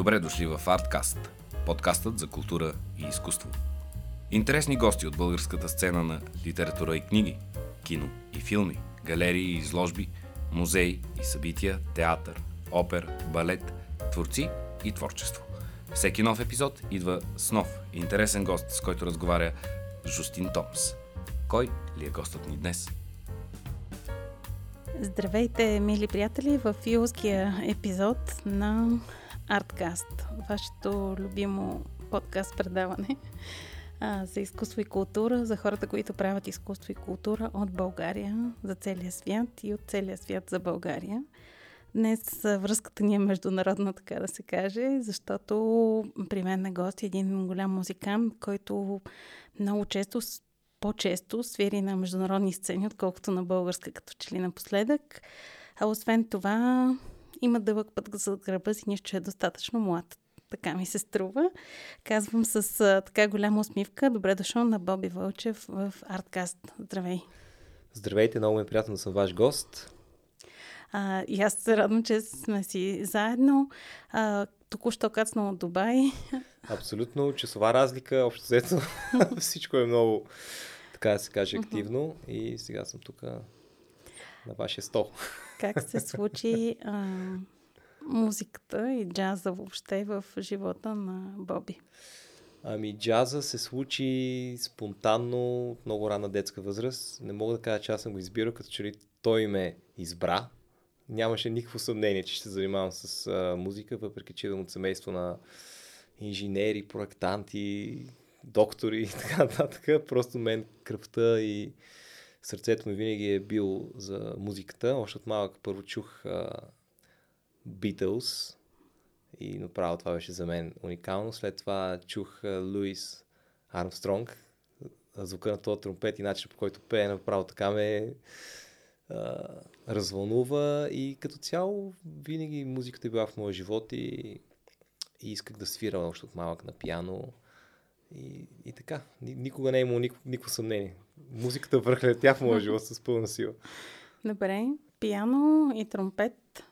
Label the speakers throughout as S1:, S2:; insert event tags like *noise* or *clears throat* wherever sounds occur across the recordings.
S1: Добре дошли в Artcast, подкастът за култура и изкуство. Интересни гости от българската сцена на литература и книги, кино и филми, галерии и изложби, музеи и събития, театър, опер, балет, творци и творчество. Всеки нов епизод идва с нов интересен гост, с който разговаря Жустин Томс. Кой ли е гостът ни днес?
S2: Здравейте, мили приятели, в юлския епизод на Artcast, вашето любимо подкаст предаване за изкуство и култура, за хората, които правят изкуство и култура от България за целия свят и от целия свят за България. Днес връзката ни е международна, така да се каже, защото при мен на гости е един голям музикант, който много често, по-често свири на международни сцени, отколкото на българска, като че ли напоследък. А освен това, има дълъг път за гръба си, нищо, че е достатъчно млад. Така ми се струва. Казвам с а, така голяма усмивка. Добре дошъл на Боби Вълчев в Арткаст. Здравей!
S3: Здравейте, много ми е приятно да съм ваш гост.
S2: А, и аз се радвам, че сме си заедно. А, току-що кацнал от Дубай.
S3: Абсолютно. Часова разлика, общо взето. *laughs* Всичко е много, така да се каже, активно. И сега съм тук на вашия стол.
S2: Как се случи а, музиката и джаза въобще в живота на Боби?
S3: Ами джаза се случи спонтанно от много рана детска възраст. Не мога да кажа, че аз съм го избирал, като че ли той ме избра. Нямаше никакво съмнение, че ще се занимавам с а, музика, въпреки че идвам от семейство на инженери, проектанти, доктори и така нататък. Просто мен кръвта и сърцето ми винаги е бил за музиката. Още от малък първо чух Beatles и направо това беше за мен уникално. След това чух Луис Армстронг, звука на този тромпет и начин по който пее направо така ме а, развълнува и като цяло винаги музиката е била в моя живот и, и исках да свира още от малък на пиано и, и така. Никога не е имало никакво, никакво съмнение. Музиката върхлетя в моя живот с пълна сила.
S2: Добре. Пиано и тромпет.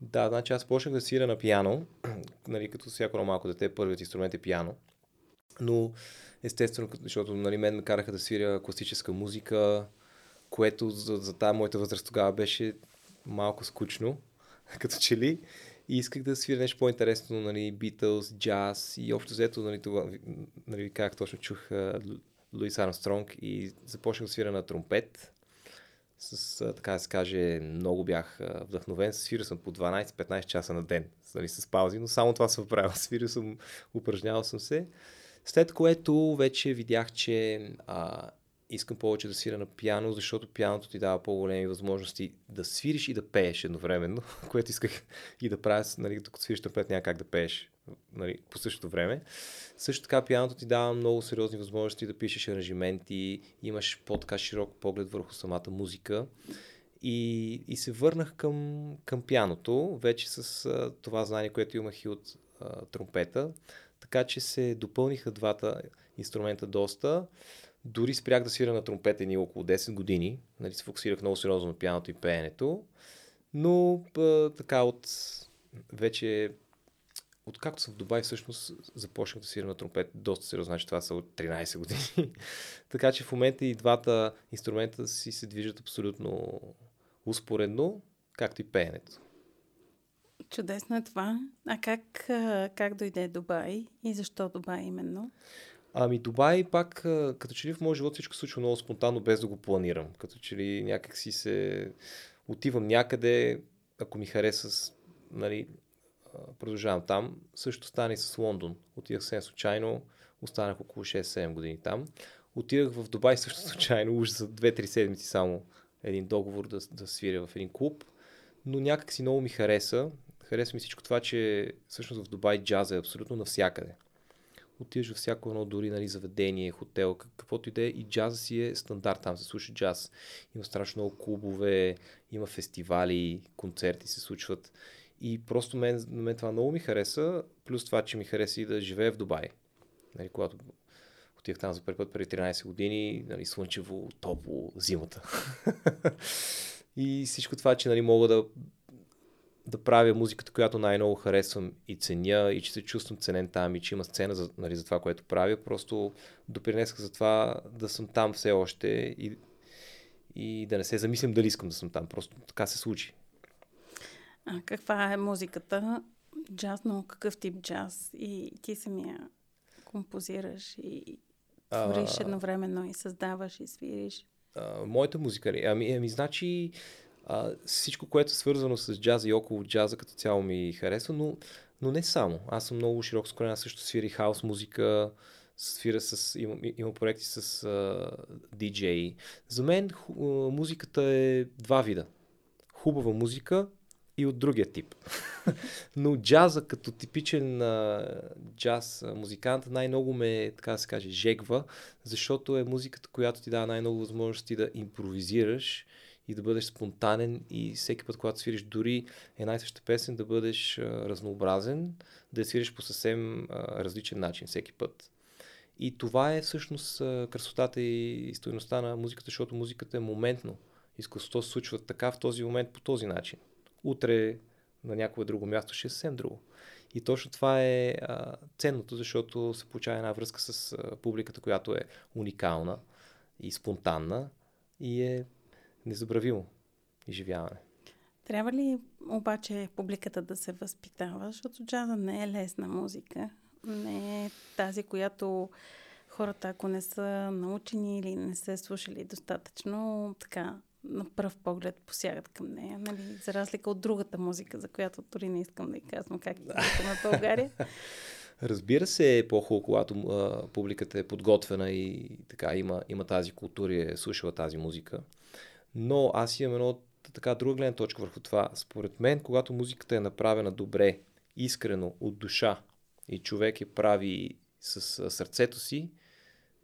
S3: Да, значи аз почнах да свира на пиано. *clears throat* нали, като всяко малко дете, първият инструмент е пиано. Но естествено, защото нали, мен ме караха да свиря класическа музика, което за, за тази моята възраст тогава беше малко скучно, *laughs* като че ли. И исках да свиря нещо по-интересно, нали, Beatles, джаз и общо взето, нали, това, нали, как точно чух Луис Армстронг и започнах да свира на тромпет. С, така да се каже, много бях вдъхновен. Свирил съм по 12-15 часа на ден, нали, с паузи, но само това съм правил. *laughs* Свирил съм, упражнявал съм се. След което вече видях, че а, искам повече да свира на пиано, защото пианото ти дава по-големи възможности да свириш и да пееш едновременно, *laughs* което исках и да правя, нали, докато свириш тромпет няма как да пееш нали, по същото време. Също така пианото ти дава много сериозни възможности да пишеш аранжименти, имаш по-така широк поглед върху самата музика. И, и се върнах към, към пианото, вече с а, това знание, което имах и от а, тромпета. Така че се допълниха двата инструмента доста. Дори спрях да свира на тромпета ни около 10 години. Нали, се фокусирах много сериозно на пианото и пеенето. Но а, така от вече откакто съм в Дубай, всъщност започнах да свирам на тромпет доста сериозно, значи това са от 13 години. *laughs* така че в момента и двата инструмента си се движат абсолютно успоредно, както и пеенето.
S2: Чудесно е това. А как, как дойде Дубай и защо Дубай именно?
S3: Ами Дубай пак, като че ли в моят живот всичко случва много спонтанно, без да го планирам. Като че ли някак си се отивам някъде, ако ми хареса, нали, продължавам там. Също стана и с Лондон. Отидах съвсем случайно, останах около 6-7 години там. Отидах в Дубай също случайно, уж за 2-3 седмици само един договор да, да свиря в един клуб. Но някак си много ми хареса. Хареса ми всичко това, че всъщност в Дубай джаза е абсолютно навсякъде. Отиваш във всяко едно дори нали, заведение, хотел, каквото и да е, и джаза си е стандарт, там се слуша джаз. Има страшно много клубове, има фестивали, концерти се случват. И просто мен, мен това много ми хареса, плюс това, че ми хареса и да живея в Дубай. Нали, когато отивах там за първи път преди 13 години, нали, слънчево, топло, зимата. *laughs* и всичко това, че нали, мога да да правя музиката, която най-много харесвам и ценя и че се чувствам ценен там и че има сцена за, нали, за това, което правя. Просто допринесах за това да съм там все още и, и да не се замислям дали искам да съм там. Просто така се случи.
S2: А каква е музиката? Джаз, но какъв тип джаз? И ти самия композираш и твориш а... едновременно и създаваш и свириш.
S3: А, моята музика ли? Ами, ами значи а, всичко, което е свързано с джаза и около джаза като цяло ми харесва, но, но не само. Аз съм много широко скорен, аз също свири хаос музика, свира с, имам, имам проекти с DJ. За мен ху, музиката е два вида. Хубава музика и от другия тип. *laughs* Но джаза като типичен а, джаз музикант най-много ме, така да се каже, жегва, защото е музиката, която ти дава най-много възможности да импровизираш и да бъдеш спонтанен и всеки път, когато свириш дори една и съща песен, да бъдеш разнообразен, да я свириш по съвсем различен начин всеки път. И това е всъщност красотата и стоеността на музиката, защото музиката е моментно. Изкуството се случва така в този момент по този начин утре на някое друго място ще е съвсем друго. И точно това е а, ценното, защото се получава една връзка с а, публиката, която е уникална и спонтанна и е незабравимо изживяване.
S2: Трябва ли обаче публиката да се възпитава, защото джаза не е лесна музика, не е тази, която хората, ако не са научени или не са слушали достатъчно, така на пръв поглед посягат към нея, нали? за разлика от другата музика, за която дори не искам да й казвам как *laughs* е на България.
S3: Разбира се, е по-хубаво, когато а, публиката е подготвена и така има, има тази култура и е слушала тази музика. Но аз имам едно така друга гледна точка върху това. Според мен, когато музиката е направена добре, искрено, от душа и човек е прави с сърцето си,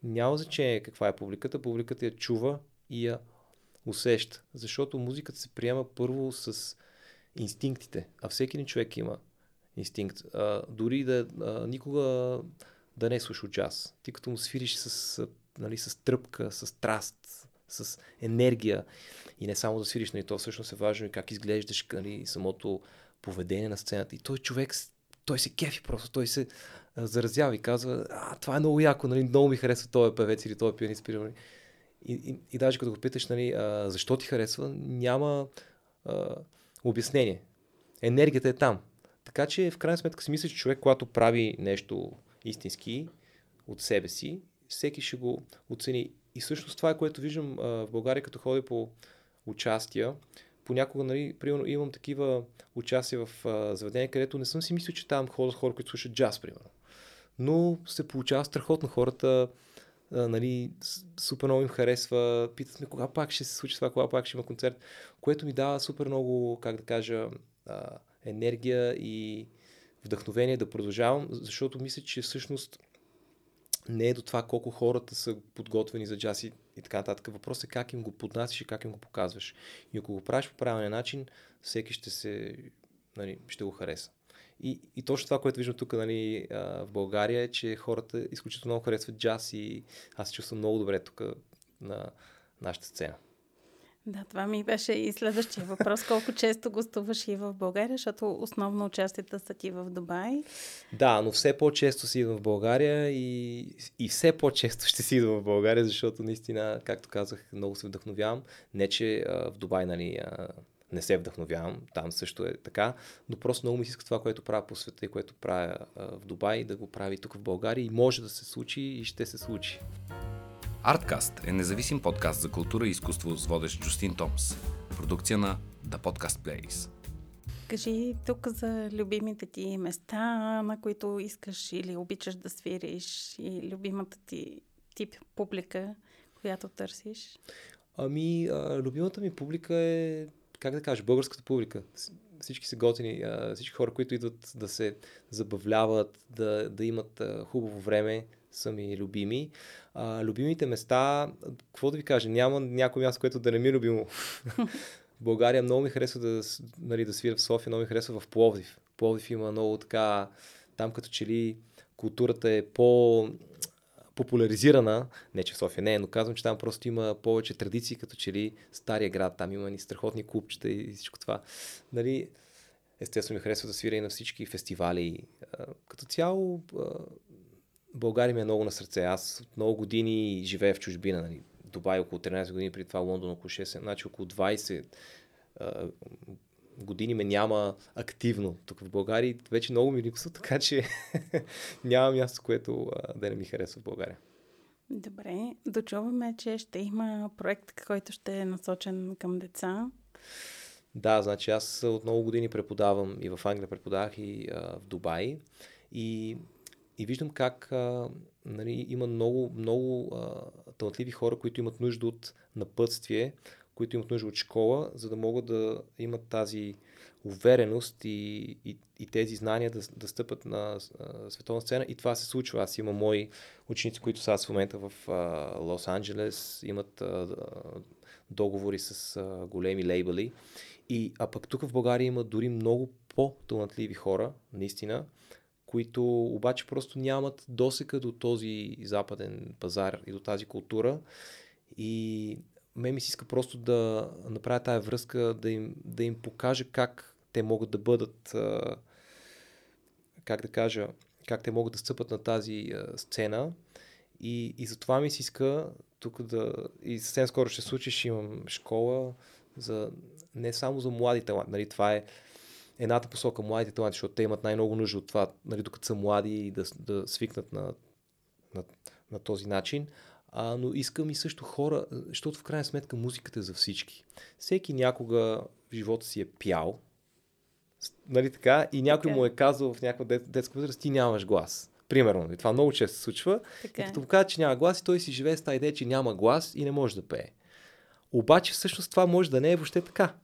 S3: няма значение каква е публиката. Публиката я чува и я усеща. Защото музиката се приема първо с инстинктите, а всеки ни човек има инстинкт. А, дори да а, никога да не е слушал джаз. Ти като му свириш с, нали, с тръпка, с страст, с енергия и не само да свириш, нали, то всъщност е важно и как изглеждаш нали, самото поведение на сцената. И той човек, той се кефи просто, той се а, заразява и казва, а, това е много яко, нали, много ми харесва този певец или този пианист, примерно. И, и, и даже като го питаш, нали, а, защо ти харесва, няма а, обяснение. Енергията е там. Така че в крайна сметка си мисля, че човек, когато прави нещо истински от себе си, всеки ще го оцени. И всъщност това е което виждам а, в България, като ходя по участия. Понякога, нали, примерно, имам такива участия в а, заведения, където не съм си мислил, че там ходят хора, които слушат джаз, примерно. Но се получава страхотно. Хората а, нали, супер много им харесва, питат ме кога пак ще се случи това, кога пак ще има концерт, което ми дава супер много, как да кажа, а, енергия и вдъхновение да продължавам, защото мисля, че всъщност не е до това колко хората са подготвени за джаз и, и така нататък. Въпросът е как им го поднасяш и как им го показваш. И ако го правиш по правилен начин, всеки ще се, нали, ще го хареса. И, и точно това, което виждам тук нали, в България е, че хората изключително много харесват джаз и аз се чувствам много добре тук на нашата сцена.
S2: Да, това ми беше и следващия въпрос. Колко често гостуваш и в България, защото основно участията са ти в Дубай?
S3: Да, но все по-често си идвам в България и, и все по-често ще си идвам в България, защото наистина, както казах, много се вдъхновявам. Не, че а, в Дубай, нали, а, не се вдъхновявам, там също е така, но просто много ми се иска това, което правя по света и което правя а, в Дубай, да го прави тук в България и може да се случи и ще се случи.
S1: Арткаст е независим подкаст за култура и изкуство с водещ Джустин Томс. Продукция на The Podcast Plays.
S2: Кажи тук за любимите ти места, на които искаш или обичаш да свириш и любимата ти тип публика, която търсиш?
S3: Ами, а, любимата ми публика е как да кажа, българската публика. Всички са готини, всички хора, които идват да се забавляват, да, да имат хубаво време, са ми любими. А, любимите места, какво да ви кажа, няма някое място, което да не ми е любимо. *laughs* България много ми харесва да, нали, да свира в София, много ми харесва в Пловдив. Пловдив има много така, там като че ли културата е по популяризирана, не че в София не е, но казвам, че там просто има повече традиции, като че ли стария град, там има ни страхотни клубчета и всичко това. Нали, естествено ми харесва да свиря и на всички фестивали. Като цяло, България ми е много на сърце. Аз от много години живея в чужбина. Нали. Дубай около 13 години, преди това Лондон около 6, значи около 20 а, години ме няма активно тук в България. Вече много ми липсва, така че *laughs* няма място, което а, да не ми харесва в България.
S2: Добре, дочуваме, че ще има проект, който ще е насочен към деца.
S3: Да, значи аз от много години преподавам и в Англия преподавах и а, в Дубай. И, и виждам как а, нали, има много, много а, талантливи хора, които имат нужда от напътствие, които имат нужда от школа, за да могат да имат тази увереност и, и, и тези знания да, да стъпат на а, световна сцена. И това се случва. Аз имам мои ученици, които са в момента в Лос-Анджелес, имат а, договори с а, големи лейбъли. И, а пък тук в България има дори много по-талантливи хора, наистина, които обаче просто нямат досека до този западен пазар и до тази култура. И ме ми се иска просто да направя тая връзка, да им, да им покажа как те могат да бъдат, как да кажа, как те могат да стъпат на тази сцена. И, и затова ми се иска тук да... И съвсем скоро ще случи, ще имам школа за, не само за млади таланти. Нали, това е едната посока младите таланти, защото те имат най-много нужда от това, нали, докато са млади и да, да свикнат на, на, на този начин. А, но искам и също хора, защото в крайна сметка музиката е за всички. Всеки някога в живота си е пял, нали така, и някой okay. му е казал в някаква дет, детска възраст, ти нямаш глас. Примерно, и това много често се случва. Така. И като му казва, че няма глас, и той си живее с тази идея, че няма глас и не може да пее. Обаче всъщност това може да не е въобще така.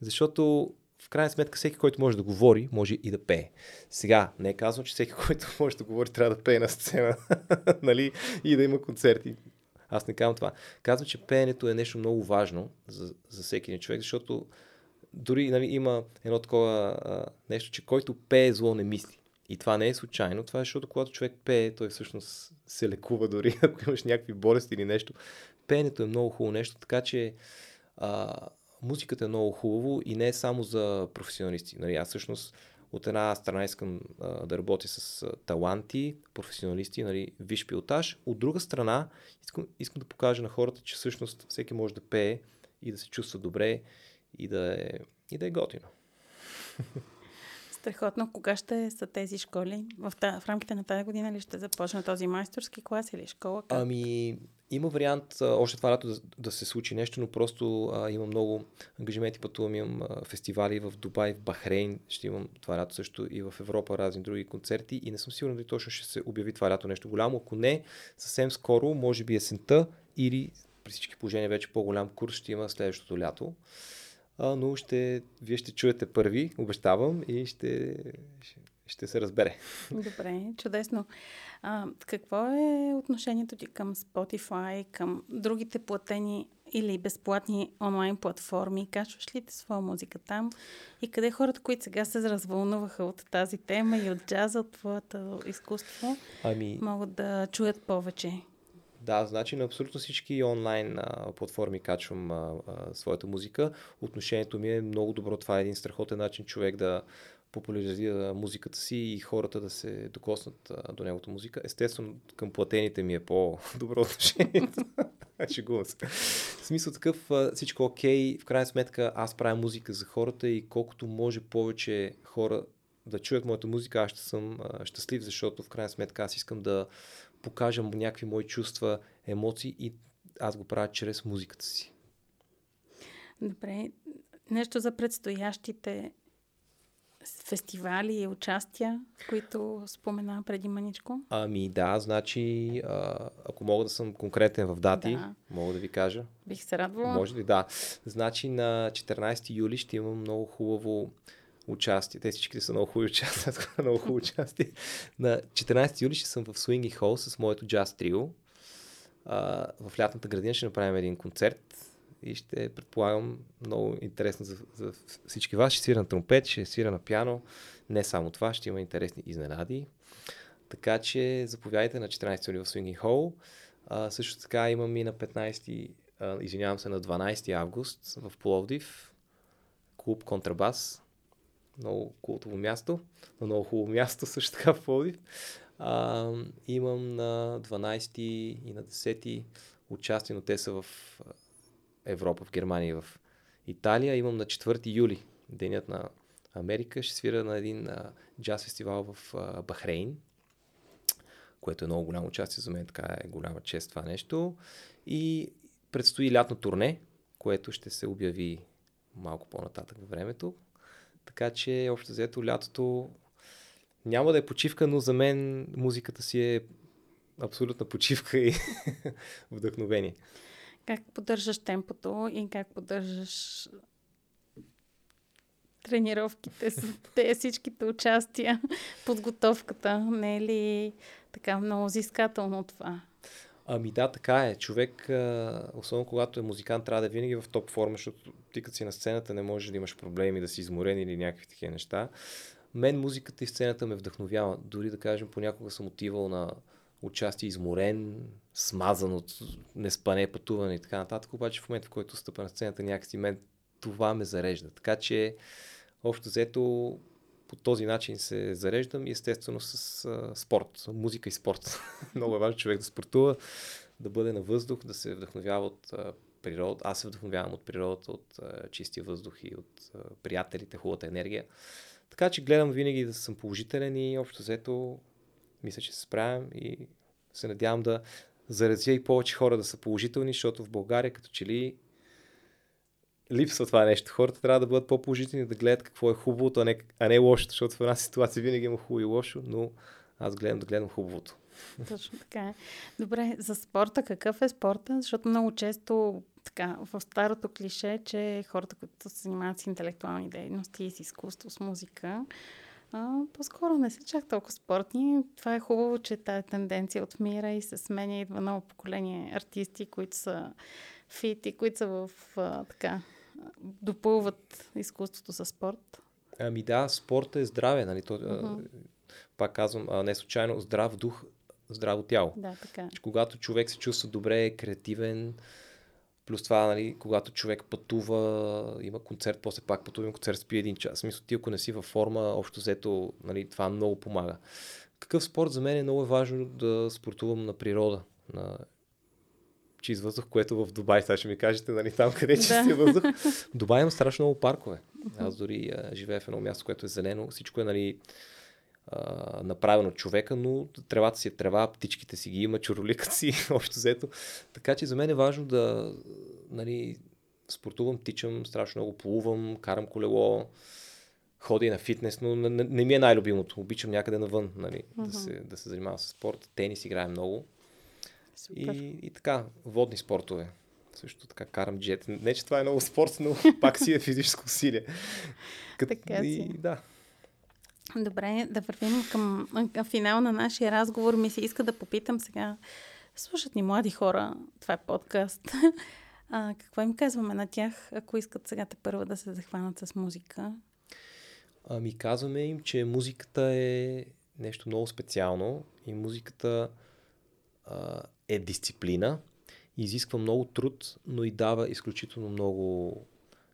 S3: Защото в крайна сметка всеки, който може да говори, може и да пее. Сега, не е казано, че всеки, *laughs* който може да говори, трябва да пее на сцена *laughs* нали? и да има концерти. Аз не казвам това. Казвам, че пеенето е нещо много важно за, за всеки един човек, защото дори нали, има едно такова а, нещо, че който пее зло не мисли. И това не е случайно. Това е защото когато човек пее, той всъщност се лекува дори, *laughs* ако имаш някакви болести или нещо. Пеенето е много хубаво нещо, така че а, музиката е много хубаво и не е само за професионалисти. Нали, аз всъщност от една страна искам а, да работя с а, таланти, професионалисти, нали, виш пилотаж. От друга страна искам, искам да покажа на хората, че всъщност всеки може да пее и да се чувства добре и да е, и да е готино.
S2: Страхотно. Кога ще са тези школи? В, та, в рамките на тази година ли ще започне този майсторски клас или школа?
S3: Как? Ами, има вариант още това лято да, да се случи нещо, но просто а, имам много ангажименти, пътувам, имам а, фестивали в Дубай, в Бахрейн, ще имам това лято също и в Европа разни други концерти и не съм сигурен дали точно ще се обяви това лято нещо голямо. Ако не, съвсем скоро, може би есента или при всички положения вече по-голям курс ще има следващото лято а, но ще, вие ще чуете първи, обещавам, и ще, ще, ще се разбере.
S2: Добре, чудесно. А, какво е отношението ти към Spotify, към другите платени или безплатни онлайн платформи? Качваш ли ти своя музика там? И къде хората, които сега се развълнуваха от тази тема и от джаза, от твоето изкуство, ами... могат да чуят повече?
S3: Да, значи на абсолютно всички онлайн а, платформи качвам а, а, своята музика. Отношението ми е много добро. Това е един страхотен начин човек да популяризира музиката си и хората да се докоснат а, до неговата музика. Естествено, към платените ми е по-добро *laughs* отношение. Шегувам се. В смисъл такъв, всичко окей. В крайна сметка аз правя музика за хората и колкото може повече хора да чуят моята музика, аз ще съм а, щастлив, защото в крайна сметка аз искам да покажа някакви мои чувства, емоции и аз го правя чрез музиката си.
S2: Добре. Нещо за предстоящите фестивали и участия, които спомена преди маничко?
S3: Ами да, значи, а, ако мога да съм конкретен в дати, да. мога да ви кажа.
S2: Бих се радвала.
S3: Може ли? Да. Значи на 14 юли ще имам много хубаво участие. Те всички са много хубави участия. *laughs* много хубаво участие. На 14 юли ще съм в Swingy Hall с моето джаз трио. в лятната градина ще направим един концерт и ще предполагам много интересно за, за всички вас. Ще свира на тромпет, ще свира на пиано. Не само това, ще има интересни изненади. Така че заповядайте на 14 юли в Swinging Hall. А, също така имам и на 15, а, извинявам се, на 12 август в Пловдив клуб Контрабас много култово място, на много хубаво място също така в Пловдив. А, имам на 12 и на 10 участие, но те са в Европа, в Германия и в Италия. Имам на 4 юли, денят на Америка, ще свира на един а, джаз фестивал в а, Бахрейн, което е много голямо участие за мен, така е голяма чест това нещо. И предстои лятно турне, което ще се обяви малко по-нататък във времето. Така че, общо взето, лятото няма да е почивка, но за мен музиката си е абсолютна почивка и *laughs* вдъхновение.
S2: Как поддържаш темпото и как поддържаш тренировките, *laughs* те всичките участия, подготовката, не е ли така много взискателно това?
S3: Ами да, така е. Човек, особено когато е музикант, трябва да е винаги в топ форма, защото ти като си на сцената не можеш да имаш проблеми, да си изморен или някакви такива неща. Мен музиката и сцената ме вдъхновява. Дори да кажем, понякога съм отивал на участие изморен, смазан от неспане, пътуване и така нататък. Обаче в момента, в който стъпа на сцената, някакси мен това ме зарежда. Така че, общо взето, по този начин се зареждам и естествено с а, спорт, музика и спорт. *laughs* Много е важно човек да спортува, да бъде на въздух, да се вдъхновява от а, природа. Аз се вдъхновявам от природата, от а, чистия въздух и от а, приятелите, хубавата енергия. Така че гледам винаги да съм положителен и общо взето мисля, че се справям и се надявам да заразя и повече хора да са положителни, защото в България като че ли липсва това нещо. Хората трябва да бъдат по-положителни, да гледат какво е хубавото, а не, а не лошото, защото в една ситуация винаги има хубаво и лошо, но аз гледам да гледам хубавото.
S2: Точно така е. Добре, за спорта, какъв е спорта? Защото много често така, в старото клише, че хората, които се занимават с интелектуални дейности с изкуство, с музика, а, по-скоро не са чак толкова спортни. Това е хубаво, че тази тенденция отмира и се сменя. Идва ново поколение артисти, които са фит и които са в а, така, допълват изкуството с спорт.
S3: Ами да, спорта е здраве, нали? То, uh-huh. Пак казвам, не случайно здрав дух, здраво тяло.
S2: Да, така.
S3: Че когато човек се чувства добре, креативен, Плюс това, нали, когато човек пътува, има концерт, после пак пътува, има концерт, спи един час. Мисля, ти ако не си във форма, общо взето, нали, това много помага. Какъв спорт за мен е много е важно да спортувам на природа, на чист въздух, което в Дубай, сега ще ми кажете, нали, там къде е чистия въздух. В *laughs* Дубай има страшно много паркове. Аз дори а, живея в едно място, което е зелено. Всичко е, нали, а, направено от човека, но тревата си е трева, птичките си ги има, чуроликът си, *laughs* общо взето. Така че за мен е важно да нали, спортувам, тичам, страшно много плувам, карам колело, ходя и на фитнес, но не, не ми е най-любимото. Обичам някъде навън нали, uh-huh. да, се, да се занимавам с спорт. Тенис играя много. И, и така, водни спортове. Също така карам джет. Не, че това е много спорт, но *laughs* пак си е физическо усилие.
S2: Като, така
S3: и, да.
S2: Добре, да вървим към, към финал на нашия разговор. Ми се иска да попитам сега. Слушат ни млади хора, това е подкаст. *laughs* А, какво им казваме на тях, ако искат сега те първа да се захванат с музика?
S3: Ами казваме им, че музиката е нещо много специално и музиката а, е дисциплина, изисква много труд, но и дава изключително много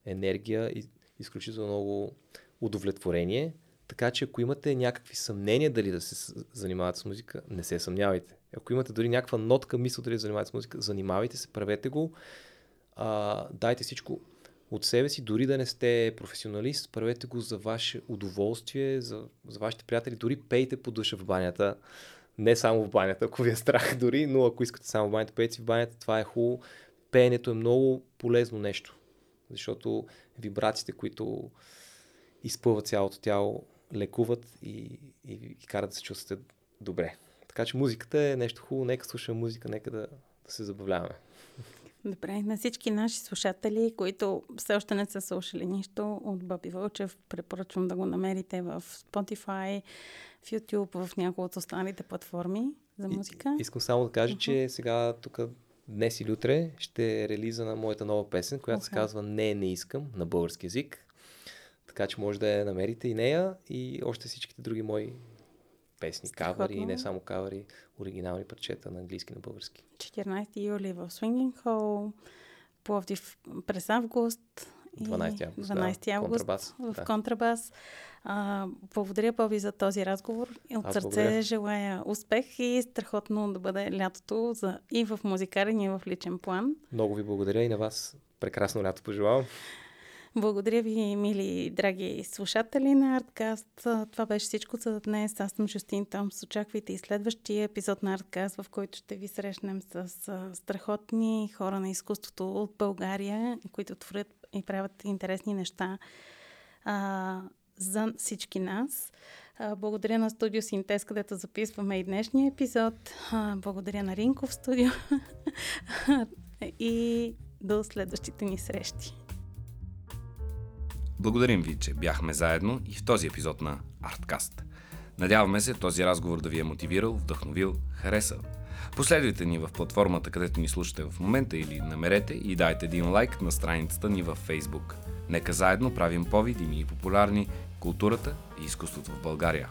S3: енергия и изключително много удовлетворение. Така че ако имате някакви съмнения дали да се занимавате с музика, не се съмнявайте. Ако имате дори някаква нотка мисъл дали да занимавате с музика, занимавайте се, правете го, а, дайте всичко от себе си, дори да не сте професионалист, правете го за ваше удоволствие, за, за вашите приятели, дори пейте по душа в банята, не само в банята, ако ви е страх *laughs* дори, но ако искате само в банята, пейте си в банята, това е хубаво. Пеенето е много полезно нещо, защото вибрациите, които изпълват цялото тяло, лекуват и, и, и карат да се чувствате добре. Така че музиката е нещо хубаво, нека слушаме музика, нека да, да се забавляваме.
S2: Добре, на всички наши слушатели, които все още не са слушали нищо от Баби Вълчев, препоръчвам да го намерите в Spotify, в YouTube, в някои от останалите платформи за музика.
S3: И, искам само да кажа, uh-huh. че сега тук днес или утре ще е релиза на моята нова песен, която okay. се казва Не, не искам на български язик. Така че може да я намерите и нея и още всичките други мои песни, кавари и не само кавари, оригинални парчета на английски и на български.
S2: 14 юли в Swinging Hall, Пловдив през август
S3: 12 август.
S2: 12 август
S3: контрабас,
S2: в
S3: да.
S2: контрабас. А, благодаря, Боби, за този разговор. От
S3: Аз
S2: сърце
S3: благодаря.
S2: желая успех и страхотно да бъде лятото за и в музикален, и в личен план.
S3: Много ви благодаря и на вас. Прекрасно лято пожелавам.
S2: Благодаря ви, мили драги слушатели на Арткаст. Това беше всичко за днес. Аз съм Жустин Томс. Очаквайте и следващия епизод на Арткаст, в който ще ви срещнем с страхотни хора на изкуството от България, които творят и правят интересни неща а, за всички нас. А, благодаря на студио Синтез, където записваме и днешния епизод. А, благодаря на Ринков студио. *laughs* и до следващите ни срещи.
S1: Благодарим ви, че бяхме заедно и в този епизод на Арткаст. Надяваме се този разговор да ви е мотивирал, вдъхновил, харесал. Последвайте ни в платформата, където ни слушате в момента или намерете и дайте един лайк на страницата ни във Facebook. Нека заедно правим по-видими и популярни културата и изкуството в България.